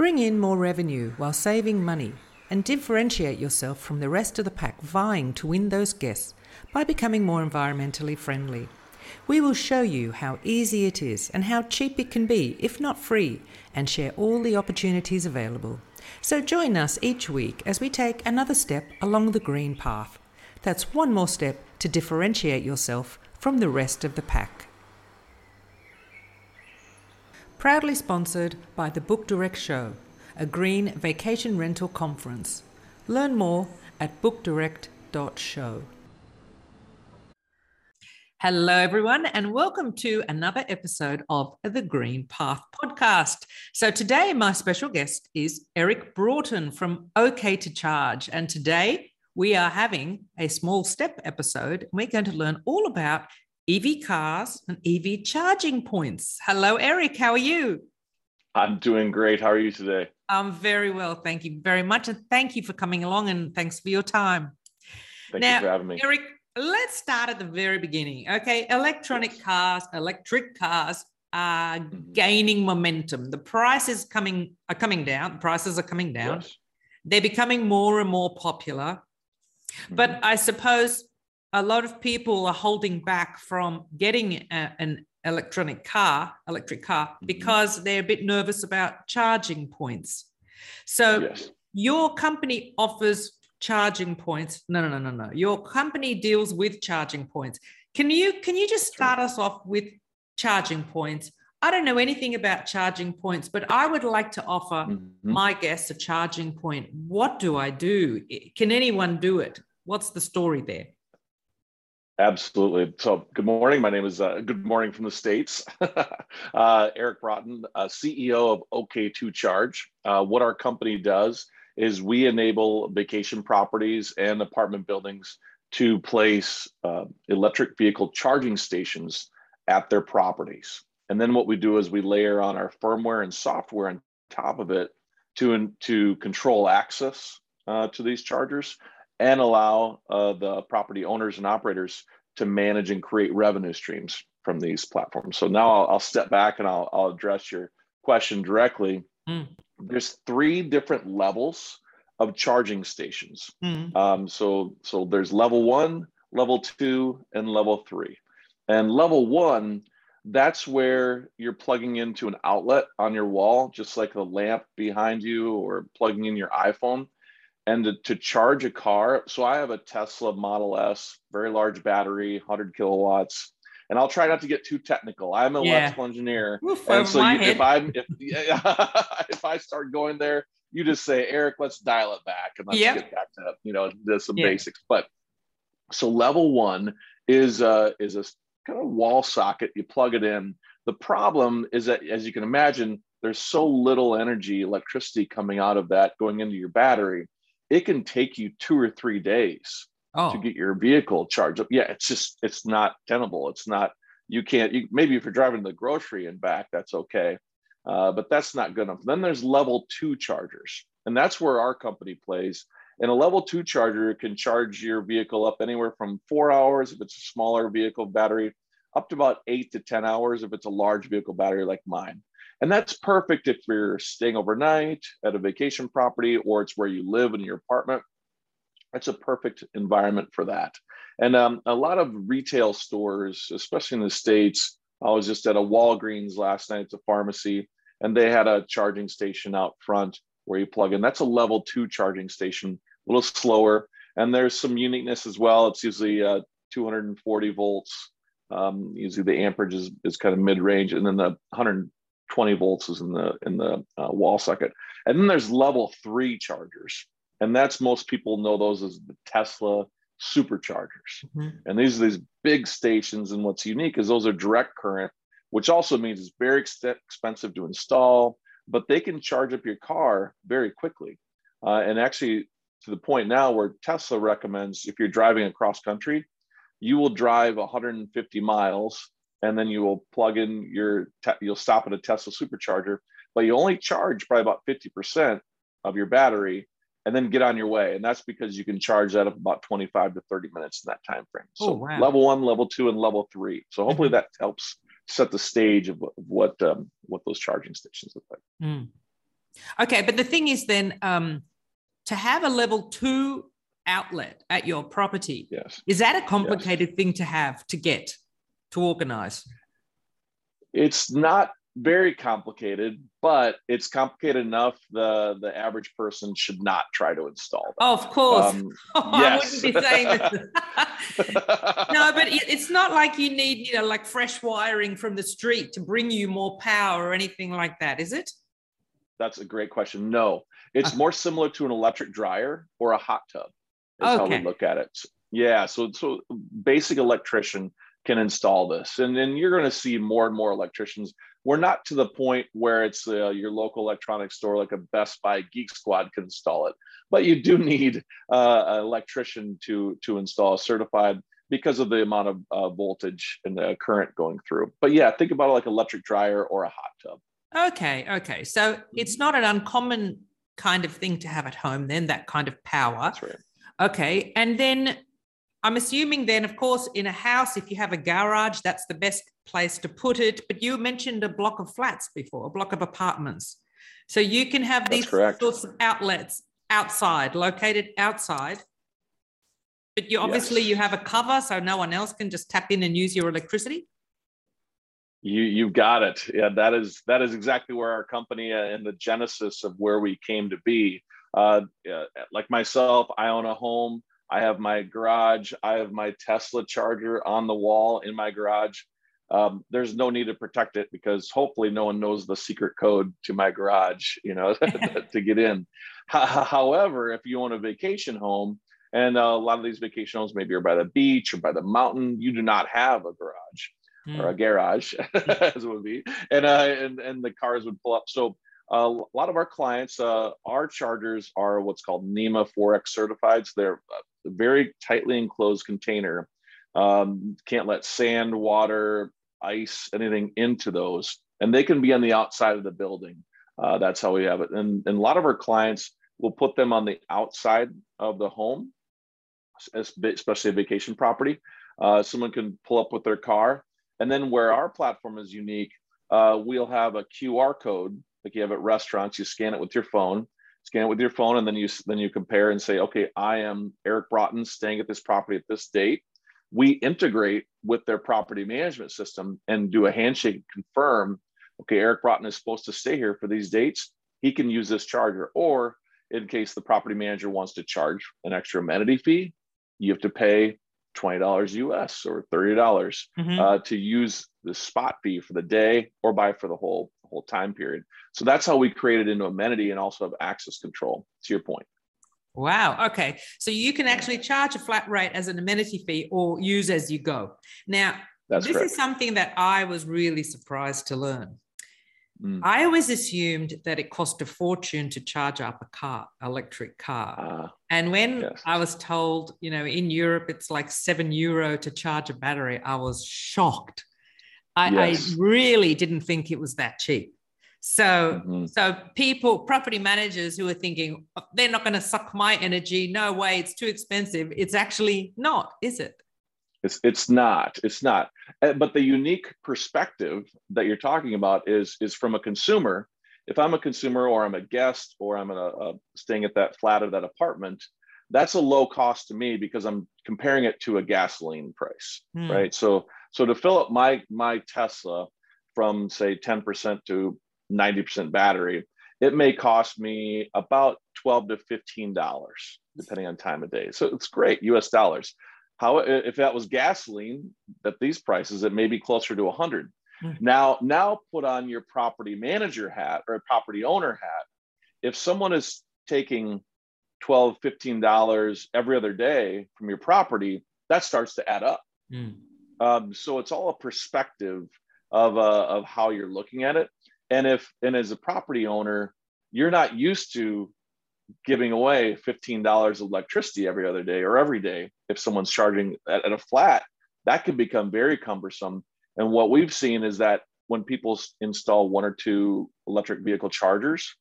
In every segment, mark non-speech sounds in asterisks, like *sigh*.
Bring in more revenue while saving money and differentiate yourself from the rest of the pack vying to win those guests by becoming more environmentally friendly. We will show you how easy it is and how cheap it can be, if not free, and share all the opportunities available. So join us each week as we take another step along the green path. That's one more step to differentiate yourself from the rest of the pack. Proudly sponsored by the Book Direct Show, a green vacation rental conference. Learn more at bookdirect.show. Hello, everyone, and welcome to another episode of the Green Path podcast. So, today, my special guest is Eric Broughton from OK2Charge. And today, we are having a small step episode. We're going to learn all about EV cars and EV charging points. Hello, Eric. How are you? I'm doing great. How are you today? I'm very well. Thank you very much. And thank you for coming along and thanks for your time. Thank now, you for having me. Eric, let's start at the very beginning. Okay. Electronic cars, electric cars are mm-hmm. gaining momentum. The prices coming are coming down. The prices are coming down. Yes. They're becoming more and more popular. Mm-hmm. But I suppose a lot of people are holding back from getting a, an electronic car, electric car, mm-hmm. because they're a bit nervous about charging points. So yes. your company offers charging points. No, no, no, no, no. Your company deals with charging points. Can you can you just start us off with charging points? I don't know anything about charging points, but I would like to offer mm-hmm. my guests a charging point. What do I do? Can anyone do it? What's the story there? Absolutely. So, good morning. My name is uh, Good Morning from the States. *laughs* uh, Eric Broughton, uh, CEO of OK2Charge. Uh, what our company does is we enable vacation properties and apartment buildings to place uh, electric vehicle charging stations at their properties. And then what we do is we layer on our firmware and software on top of it to, to control access uh, to these chargers and allow uh, the property owners and operators to manage and create revenue streams from these platforms. So now I'll, I'll step back and I'll, I'll, address your question directly. Mm. There's three different levels of charging stations. Mm. Um, so so there's level one, level two, and level three. And level one, that's where you're plugging into an outlet on your wall, just like the lamp behind you, or plugging in your iPhone and to, to, charge a car. So i have a tesla model s very large battery 100 kilowatts and i'll try not to get too technical. I'm an yeah. electrical engineer Oof, and so you, if i'm if, *laughs* *laughs* if i start going there you just say eric let's dial it back and let's yep. get back to you know the, some yeah. basics. But so level one is uh is a kind of wall socket. You plug it in. The problem is that as you can imagine there's so little energy electricity coming out of that going into your battery it can take you two or three days oh. to get your vehicle charged up. Yeah, it's just it's not tenable. It's not you can't. You, maybe if you're driving the grocery and back, that's okay, uh, but that's not good enough. Then there's level two chargers, and that's where our company plays. And a level two charger can charge your vehicle up anywhere from four hours if it's a smaller vehicle battery, up to about eight to ten hours if it's a large vehicle battery like mine. And that's perfect if you're staying overnight at a vacation property or it's where you live in your apartment. It's a perfect environment for that. And um, a lot of retail stores, especially in the States, I was just at a Walgreens last night, it's a pharmacy, and they had a charging station out front where you plug in. That's a level two charging station, a little slower. And there's some uniqueness as well. It's usually uh, 240 volts. Um, usually the amperage is, is kind of mid range, and then the 100 20 volts is in the in the uh, wall socket. And then there's level three chargers, and that's most people know those as the Tesla superchargers. Mm-hmm. And these are these big stations. And what's unique is those are direct current, which also means it's very ex- expensive to install, but they can charge up your car very quickly. Uh, and actually, to the point now where Tesla recommends if you're driving across country, you will drive 150 miles and then you will plug in your te- you'll stop at a tesla supercharger but you only charge probably about 50% of your battery and then get on your way and that's because you can charge that up about 25 to 30 minutes in that time frame so oh, wow. level one level two and level three so hopefully mm-hmm. that helps set the stage of what um, what those charging stations look like mm. Okay, but the thing is then um, to have a level two outlet at your property, yes. is that a complicated yes. thing to have to get to organize? It's not very complicated, but it's complicated enough the the average person should not try to install. That. Oh, of course. Um, *laughs* oh, yes. I wouldn't be saying that. *laughs* no, but it's not like you need, you know, like fresh wiring from the street to bring you more power or anything like that, is it? That's a great question. No, it's more similar to an electric dryer or a hot tub. Is okay. how we look at it. Yeah, so so basic electrician can install this, and then you're going to see more and more electricians we're not to the point where it's uh, your local electronics store like a Best Buy Geek Squad can install it, but you do need uh, an electrician to to install certified because of the amount of uh, voltage and the current going through. But yeah, think about it like an electric dryer or a hot tub. Okay, okay. So it's not an uncommon kind of thing to have at home then that kind of power. That's right. Okay. And then I'm assuming then, of course, in a house, if you have a garage, that's the best place to put it. But you mentioned a block of flats before, a block of apartments. So you can have these sorts of outlets outside, located outside. But you obviously yes. you have a cover, so no one else can just tap in and use your electricity. You you got it. Yeah, that is that is exactly where our company uh, and the genesis of where we came to be. Uh, like myself, I own a home I have my garage. I have my Tesla charger on the wall in my garage. Um, there's no need to protect it because hopefully no one knows the secret code to my garage, you know, *laughs* *laughs* to get in. However, if you own a vacation home, and a lot of these vacation homes maybe are by the beach or by the mountain, you do not have a garage mm. or a garage, *laughs* as it would be, and uh, and and the cars would pull up. So a lot of our clients, uh, our chargers are what's called NEMA 4X certified. So they're a very tightly enclosed container. Um, can't let sand, water, ice, anything into those. And they can be on the outside of the building. Uh, that's how we have it. And, and a lot of our clients will put them on the outside of the home, especially a vacation property. Uh, someone can pull up with their car. And then where our platform is unique, uh, we'll have a QR code like you have at restaurants. You scan it with your phone, scan it with your phone, and then you then you compare and say, okay, I am Eric Broughton staying at this property at this date. We integrate with their property management system and do a handshake confirm. Okay, Eric Broughton is supposed to stay here for these dates. He can use this charger, or in case the property manager wants to charge an extra amenity fee, you have to pay $20 US or $30 mm-hmm. uh, to use the spot fee for the day or buy for the whole whole time period. So that's how we created into amenity and also have access control. To your point. Wow. Okay. So you can actually charge a flat rate as an amenity fee or use as you go. Now, that's this correct. is something that I was really surprised to learn. Mm. I always assumed that it cost a fortune to charge up a car, electric car. Uh, and when yes. I was told, you know, in Europe it's like seven euro to charge a battery, I was shocked. I, yes. I really didn't think it was that cheap. So, mm-hmm. so people, property managers who are thinking oh, they're not going to suck my energy. No way, it's too expensive. It's actually not, is it? It's it's not. It's not. Uh, but the unique perspective that you're talking about is is from a consumer. If I'm a consumer or I'm a guest or I'm a, a staying at that flat or that apartment, that's a low cost to me because I'm comparing it to a gasoline price, hmm. right? So so to fill up my my Tesla from say 10% to 90% battery, it may cost me about 12 to 15 dollars depending on time of day. So it's great US dollars. How if that was gasoline at these prices, it may be closer to 100. Hmm. Now, now put on your property manager hat or a property owner hat. If someone is taking 12 15 dollars every other day from your property that starts to add up mm. Um, so it's all a perspective of, uh, of how you're looking at it and if and as a property owner you're not used to giving away $15 of electricity every other day or every day if someone's charging at, at a flat that can become very cumbersome and what we've seen is that when people install one or two electric vehicle chargers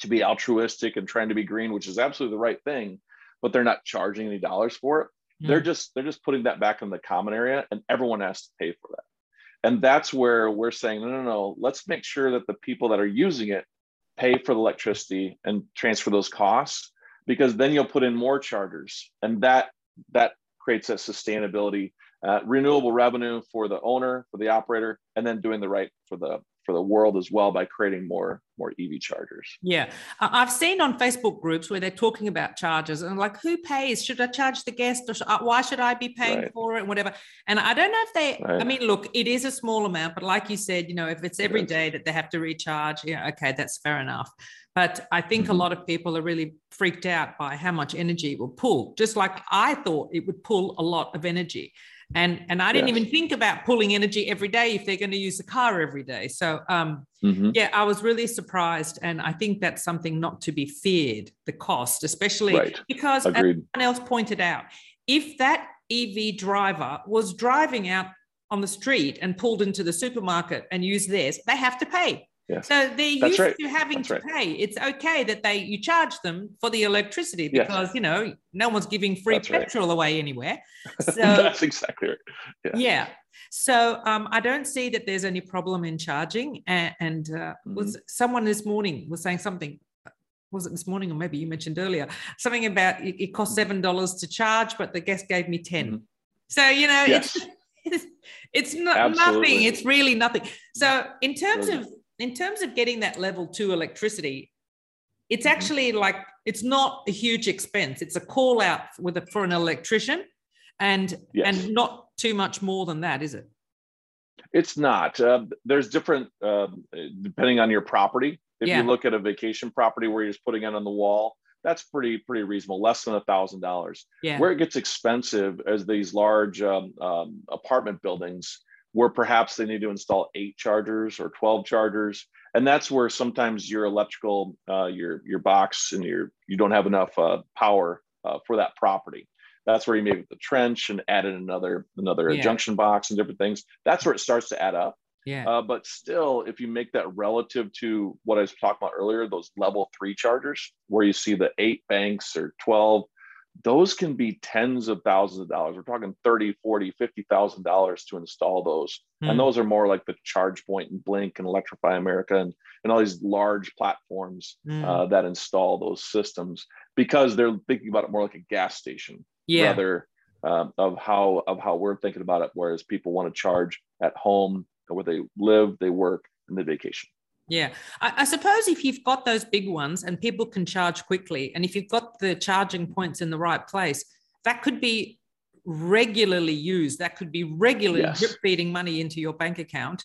to be altruistic and trying to be green, which is absolutely the right thing, but they're not charging any dollars for it. They're just they're just putting that back in the common area, and everyone has to pay for that. And that's where we're saying, no, no, no. Let's make sure that the people that are using it pay for the electricity and transfer those costs because then you'll put in more chargers and that that creates that sustainability uh, renewable revenue for the owner for the operator and then doing the right for the for the world as well by creating more more EV chargers. Yeah, I've seen on Facebook groups where they're talking about chargers and like, who pays? Should I charge the guest, or uh, why should I be paying right. for it, and whatever? And I don't know if they. Right. I mean, look, it is a small amount, but like you said, you know, if it's every day that they have to recharge, yeah, okay, that's fair enough. But I think mm-hmm. a lot of people are really freaked out by how much energy it will pull. Just like I thought it would pull a lot of energy and and i didn't yes. even think about pulling energy every day if they're going to use the car every day so um mm-hmm. yeah i was really surprised and i think that's something not to be feared the cost especially right. because Agreed. as someone else pointed out if that ev driver was driving out on the street and pulled into the supermarket and used theirs they have to pay Yes. So they're That's used right. to having That's to right. pay. It's okay that they you charge them for the electricity because yes. you know no one's giving free That's petrol right. away anywhere. *laughs* So That's exactly right. Yeah. yeah. So um, I don't see that there's any problem in charging. And, and uh, mm-hmm. was someone this morning was saying something. Was it this morning, or maybe you mentioned earlier something about it, it cost seven dollars to charge, but the guest gave me 10 mm-hmm. So you know, yes. it's *laughs* it's, it's not nothing. It's really nothing. So in terms of in terms of getting that level two electricity, it's mm-hmm. actually like it's not a huge expense. It's a call out with a, for an electrician, and yes. and not too much more than that, is it? It's not. Uh, there's different uh, depending on your property. If yeah. you look at a vacation property where you're just putting it on the wall, that's pretty pretty reasonable, less than a thousand dollars. Where it gets expensive as these large um, um, apartment buildings where perhaps they need to install eight chargers or 12 chargers. And that's where sometimes your electrical uh, your your box and your you don't have enough uh, power uh, for that property. That's where you make the trench and add in another another yeah. junction box and different things. That's where it starts to add up. Yeah. Uh, but still if you make that relative to what i was talking about earlier those level three chargers where you see the eight banks or 12 those can be tens of thousands of dollars. We're talking 30, 40, 50,000 dollars to install those. Mm. And hmm. those are more like the charge and Blink and Electrify America and, and all these large platforms mm. uh, that install those systems because they're thinking about it more like a gas station yeah. rather um, of how of how we're thinking about it. Whereas people want to charge at home where they live, they work, and they vacation. Yeah. I, I, suppose if you've got those big ones and people can charge quickly, and if you've got the charging points in the right place, that could be regularly used. That could be regularly yes. drip feeding money into your bank account.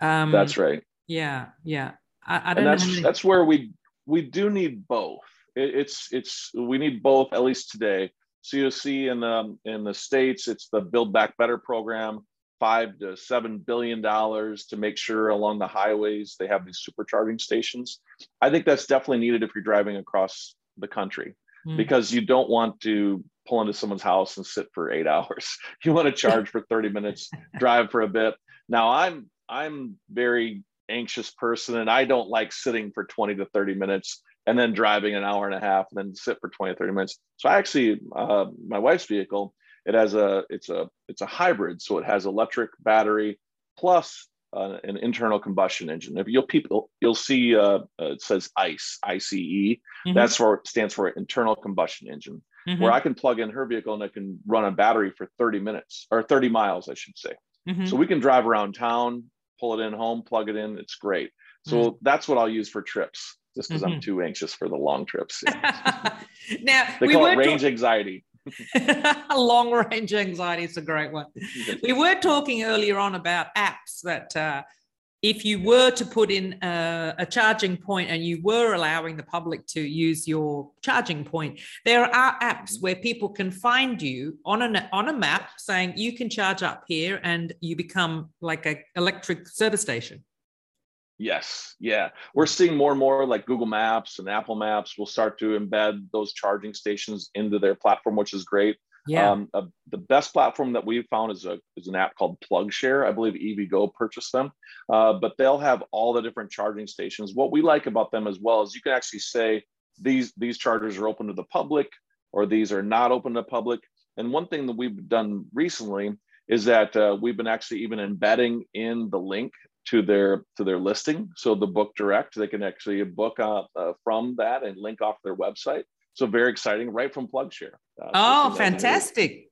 Um, that's right. Yeah. Yeah. I, I don't and that's. Many... That's where we we do need both. It, it's it's we need both at least today. See in the in the states, it's the Build Back Better program five to seven billion dollars to make sure along the highways they have these supercharging stations. I think that's definitely needed if you're driving across the country mm. because you don't want to pull into someone's house and sit for eight *laughs* hours. You want to charge for 30 minutes, drive for a bit. Now I'm I'm very anxious person and I don't like sitting for 20 to 30 minutes and then driving an hour and a half and then sit for 20 30 minutes. So I actually uh, my wife's vehicle it has a it's a it's a hybrid, so it has electric battery plus uh, an internal combustion engine. If you'll people you'll see uh, uh, it says ICE ICE. Mm-hmm. That's for it stands for internal combustion engine. Mm-hmm. Where I can plug in her vehicle and I can run a battery for 30 minutes or 30 miles, I should say. Mm-hmm. So we can drive around town, pull it in home, plug it in. It's great. So mm-hmm. that's what I'll use for trips, just because I'm mm-hmm. too anxious for the long trips. *laughs* now they call it range anxiety. *laughs* Long range anxiety is a great one. We were talking earlier on about apps that uh, if you were to put in a, a, charging point and you were allowing the public to use your charging point, there are apps mm-hmm. where people can find you on a, on a map saying you can charge up here and you become like an electric service station. Yes, yeah. We're seeing more and more like Google Maps and Apple Maps will start to embed those charging stations into their platform, which is great. Yeah. Um, uh, the best platform that we've found is a is an app called PlugShare. I believe EVgo purchased them, uh, but they'll have all the different charging stations. What we like about them as well is you can actually say these these chargers are open to the public or these are not open to the public. And one thing that we've done recently is that uh, we've been actually even embedding in the link to their to their listing. So the book direct, they can actually book uh, uh, from that and link off their website. So very exciting, right from PlugShare. Uh, oh, fantastic!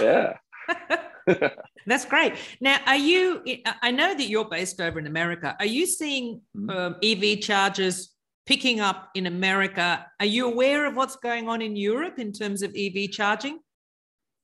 yeah. *laughs* *laughs* That's great. Now, are you? I know that you're based over in America. Are you seeing mm-hmm. um, EV chargers picking up in America? Are you aware of what's going on in Europe in terms of EV charging?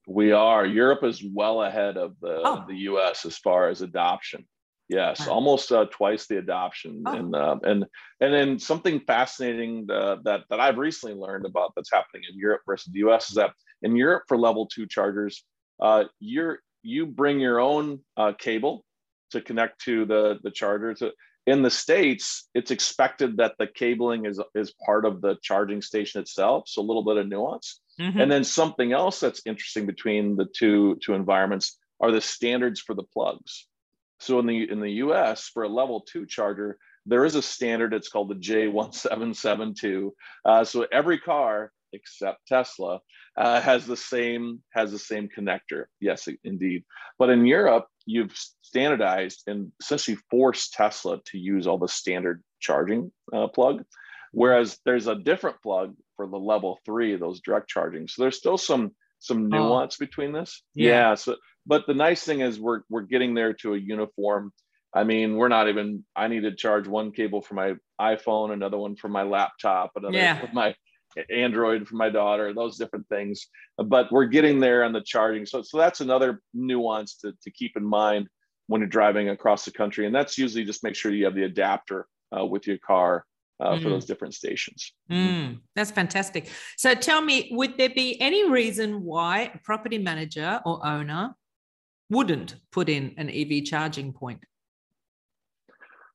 We are. Europe is well ahead of the, oh. the US as far as adoption. Yes, almost uh, twice the adoption, oh. and uh, and and then something fascinating uh, that that I've recently learned about that's happening in Europe versus the U.S. is that in Europe for level two chargers, uh, you're you bring your own uh, cable to connect to the the charger. To, in the states, it's expected that the cabling is is part of the charging station itself, so a little bit of nuance. Mm-hmm. And then something else that's interesting between the two two environments are the standards for the plugs. So in the in the US for a level two charger, there is a standard. It's called the J1772. Uh, so every car except Tesla uh, has the same has the same connector. Yes, indeed. But in Europe, you've standardized and essentially forced Tesla to use all the standard charging uh, plug, whereas there's a different plug for the level three, those direct charging. So there's still some some oh. nuance oh. between this. Yeah. yeah. So, but the nice thing is we're we're getting there to a uniform. I mean, we're not even. I need to charge one cable for my iPhone, another one for my laptop, another yeah. for my Android for my daughter, those different things. But we're getting there on the charging. So, so that's another nuance to, to keep in mind when you're driving across the country. And that's usually just make sure you have the adapter uh, with your car uh, mm. for those different stations. Mm, that's fantastic. So tell me, would there be any reason why a property manager or owner wouldn't put in an EV charging point?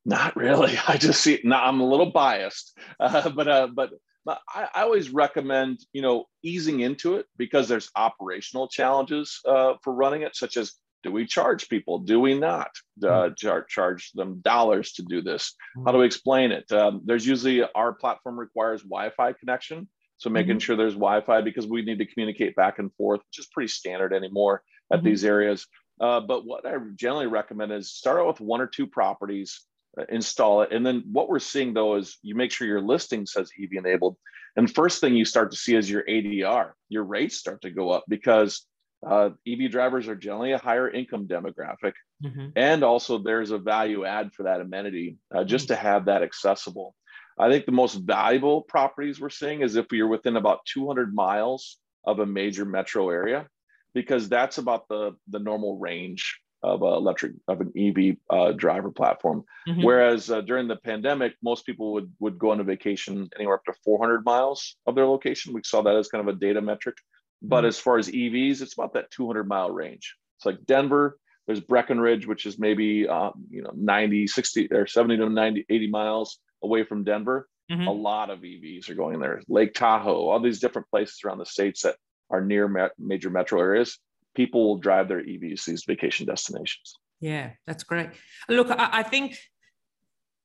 Not really. *laughs* I just see. Now I'm a little biased, *laughs* uh, but uh, but but I, I, always recommend you know easing into it because there's operational challenges uh, for running it, such as do we charge people? Do we not uh, char- charge them dollars to do this? How do we explain it? Um, there's usually our platform requires Wi-Fi connection, so making mm-hmm. sure there's Wi-Fi because we need to communicate back and forth, which is pretty standard anymore at mm-hmm. these areas. Uh, but what I generally recommend is start out with one or two properties, uh, install it, and then what we're seeing though is you make sure your listing says EV enabled, and first thing you start to see is your ADR, your rates start to go up because uh, EV drivers are generally a higher income demographic. Mm-hmm. And also, there's a value add for that amenity uh, just mm-hmm. to have that accessible. I think the most valuable properties we're seeing is if you're within about 200 miles of a major metro area, because that's about the, the normal range of electric of an EV uh, driver platform. Mm-hmm. Whereas uh, during the pandemic, most people would would go on a vacation anywhere up to 400 miles of their location. We saw that as kind of a data metric. But mm-hmm. as far as EVs, it's about that 200 mile range. It's like Denver, there's Breckenridge, which is maybe um, you know 90, 60 or 70 to 90, 80 miles away from Denver. Mm-hmm. A lot of EVs are going there. Lake Tahoe, all these different places around the states that are near ma- major metro areas. People will drive their EVs to these vacation destinations. Yeah, that's great. Look, I, I think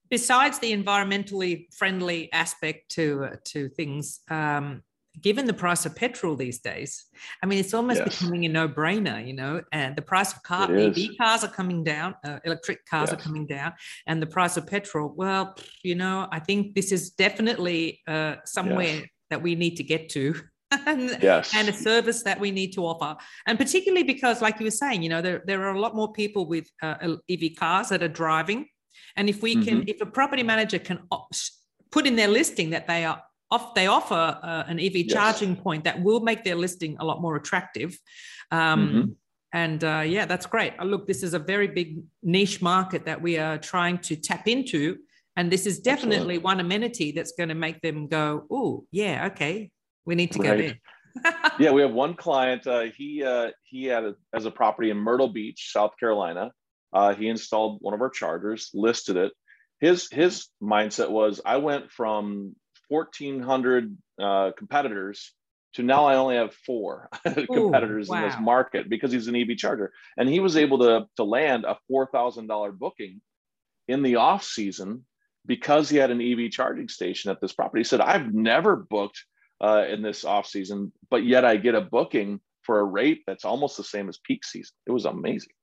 besides the environmentally friendly aspect to uh, to things, um, given the price of petrol these days, I mean, it's almost yes. becoming a no-brainer, you know. And the price of car, EV cars are coming down, uh, electric cars yes. are coming down, and the price of petrol. Well, you know, I think this is definitely uh, somewhere yes. that we need to get to. *laughs* and, yes. and a service that we need to offer. And particularly because, like you were saying, you know, there, there are a lot more people with uh, EV cars that are driving. And if we can, mm-hmm. if a property manager can put in their listing that they are off, they offer uh, an EV yes. charging point that will make their listing a lot more attractive. Um, mm-hmm. And uh, yeah, that's great. Uh, look, this is a very big niche market that we are trying to tap into. And this is definitely Absolutely. one amenity that's going to make them go, oh, yeah, okay, we need to right. go *laughs* there. *laughs* yeah, we have one client. Uh, he uh, he had a, as a property in Myrtle Beach, South Carolina. Uh, he installed one of our chargers, listed it. His his mindset was, I went from 1,400 uh, competitors to now I only have four *laughs* competitors wow. in this market because he's an EV charger. And he was able to, to land a $4,000 booking in the off season because he had an EV charging station at this property. He said, I've never booked uh, in this off season, but yet I get a booking for a rate that's almost the same as peak season. It was amazing.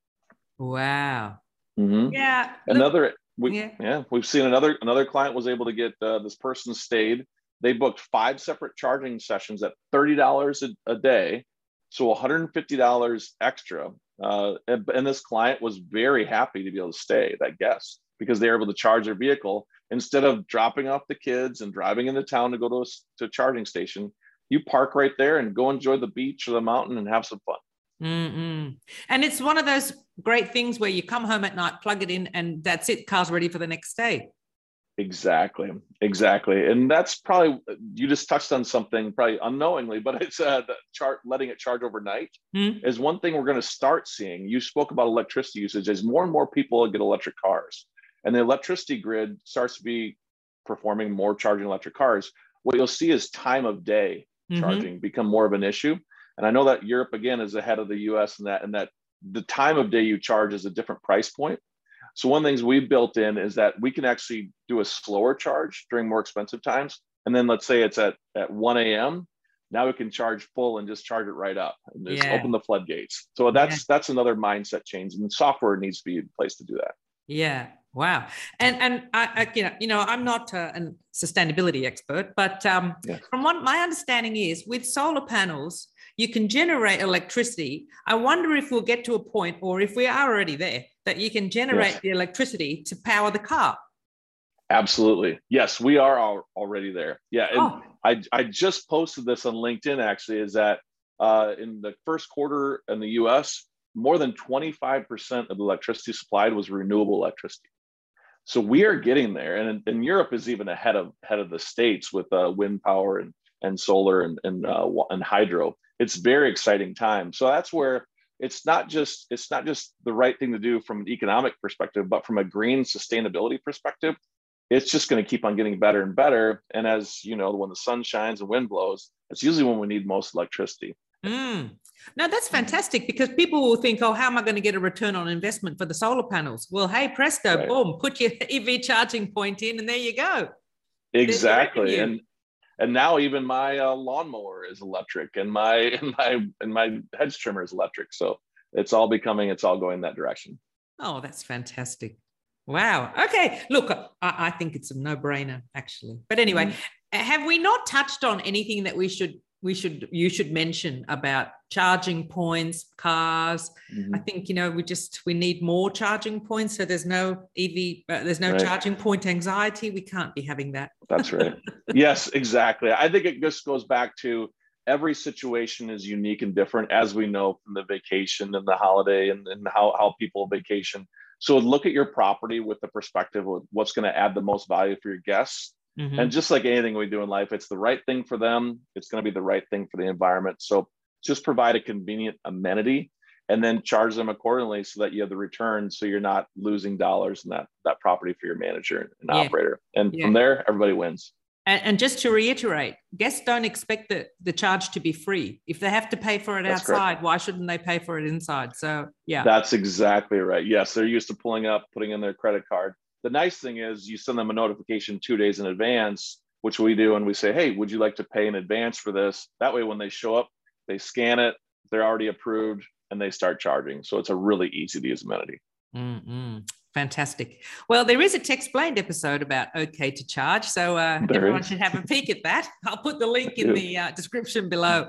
Wow. Mm-hmm. Yeah. Another we yeah. yeah. we've seen another another client was able to get uh, this person stayed. They booked five separate charging sessions at thirty dollars a day, so one hundred and fifty dollars extra. Uh, and, and this client was very happy to be able to stay. That guest because they're able to charge their vehicle instead of dropping off the kids and driving into town to go to a, to a charging station. You park right there and go enjoy the beach or the mountain and have some fun. Mm-mm. And it's one of those great things where you come home at night, plug it in, and that's it. Car's ready for the next day. Exactly, exactly, and that's probably you just touched on something probably unknowingly, but it's uh, the chart letting it charge overnight mm. is one thing we're going to start seeing. You spoke about electricity usage as more and more people get electric cars, and the electricity grid starts to be performing more charging electric cars. What you'll see is time of day mm-hmm. charging become more of an issue, and I know that Europe again is ahead of the U.S. and that and that the time of day you charge is a different price point. So one of the things we built in is that we can actually do a slower charge during more expensive times. And then let's say it's at, at 1 a.m. Now we can charge full and just charge it right up and just yeah. open the floodgates. So that's yeah. that's another mindset change. And software needs to be in place to do that. Yeah. Wow. And and I, I you know you know I'm not a, a sustainability expert, but um, yeah. from what my understanding is, with solar panels, you can generate electricity. I wonder if we'll get to a point, or if we are already there, that you can generate yes. the electricity to power the car. Absolutely. Yes, we are all, already there. Yeah. And oh. I, I just posted this on LinkedIn actually, is that uh, in the first quarter in the US, more than 25% of the electricity supplied was renewable electricity. So we are getting there. And, and Europe is even ahead of ahead of the States with uh, wind power and, and solar and, and, uh, and hydro it's very exciting time. So that's where it's not just it's not just the right thing to do from an economic perspective, but from a green sustainability perspective, it's just going to keep on getting better and better. And as you know, when the sun shines and wind blows, it's usually when we need most electricity. Mm. Now that's fantastic because people will think, oh, how am I going to get a return on investment for the solar panels? Well, hey, presto, right. boom, put your *laughs* EV charging point in, and there you go. Exactly, and and now even my uh, lawnmower is electric and my *laughs* and my and my hedge trimmer is electric so it's all becoming it's all going that direction oh that's fantastic wow okay look i, I think it's a no-brainer actually but anyway mm. have we not touched on anything that we should we should you should mention about charging points cars. Mm-hmm. i think you know we just we need more charging points so there's no ev uh, there's no right. charging point anxiety. We can't be having that. That's right. *laughs* Yes exactly. I think it just goes back to every situation is unique and different as we know from the vacation and the holiday and, and how, how people vacation. So look at your property with the perspective of what's going to add the most value for your guests Mm-hmm. And just like anything we do in life, it's the right thing for them. It's going to be the right thing for the environment. So just provide a convenient amenity and then charge them accordingly so that you have the return so you're not losing dollars in that that property for your manager and yeah. operator. And yeah. from there, everybody wins. And, and, just to reiterate, guests don't expect the, the charge to be free. If they have to pay for it That's outside, correct. why shouldn't they pay for it inside? So yeah. That's exactly right. Yes, they're used to pulling up, putting in their credit card the nice thing is you send them a notification two days in advance, which we do, and we say, hey, would you like to pay in advance for this? That way, when they show up, they scan it, they're already approved, and they start charging. So it's a really easy to use amenity. Mm-mm. Fantastic. Well, there is a Techsplained episode about OK2Charge. So uh, everyone is. should have a peek at that. I'll put the link in the uh, description below.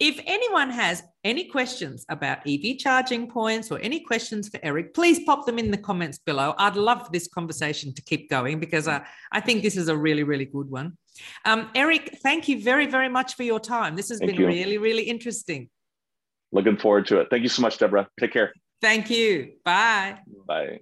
If anyone has any questions about EV charging points or any questions for Eric, please pop them in the comments below. I'd love this conversation to keep going because uh, I think this is a really, really good one. Um, Eric, thank you very, very much for your time. This has thank been you. really, really interesting. Looking forward to it. Thank you so much, Deborah. Take care. Thank you. Bye. Bye.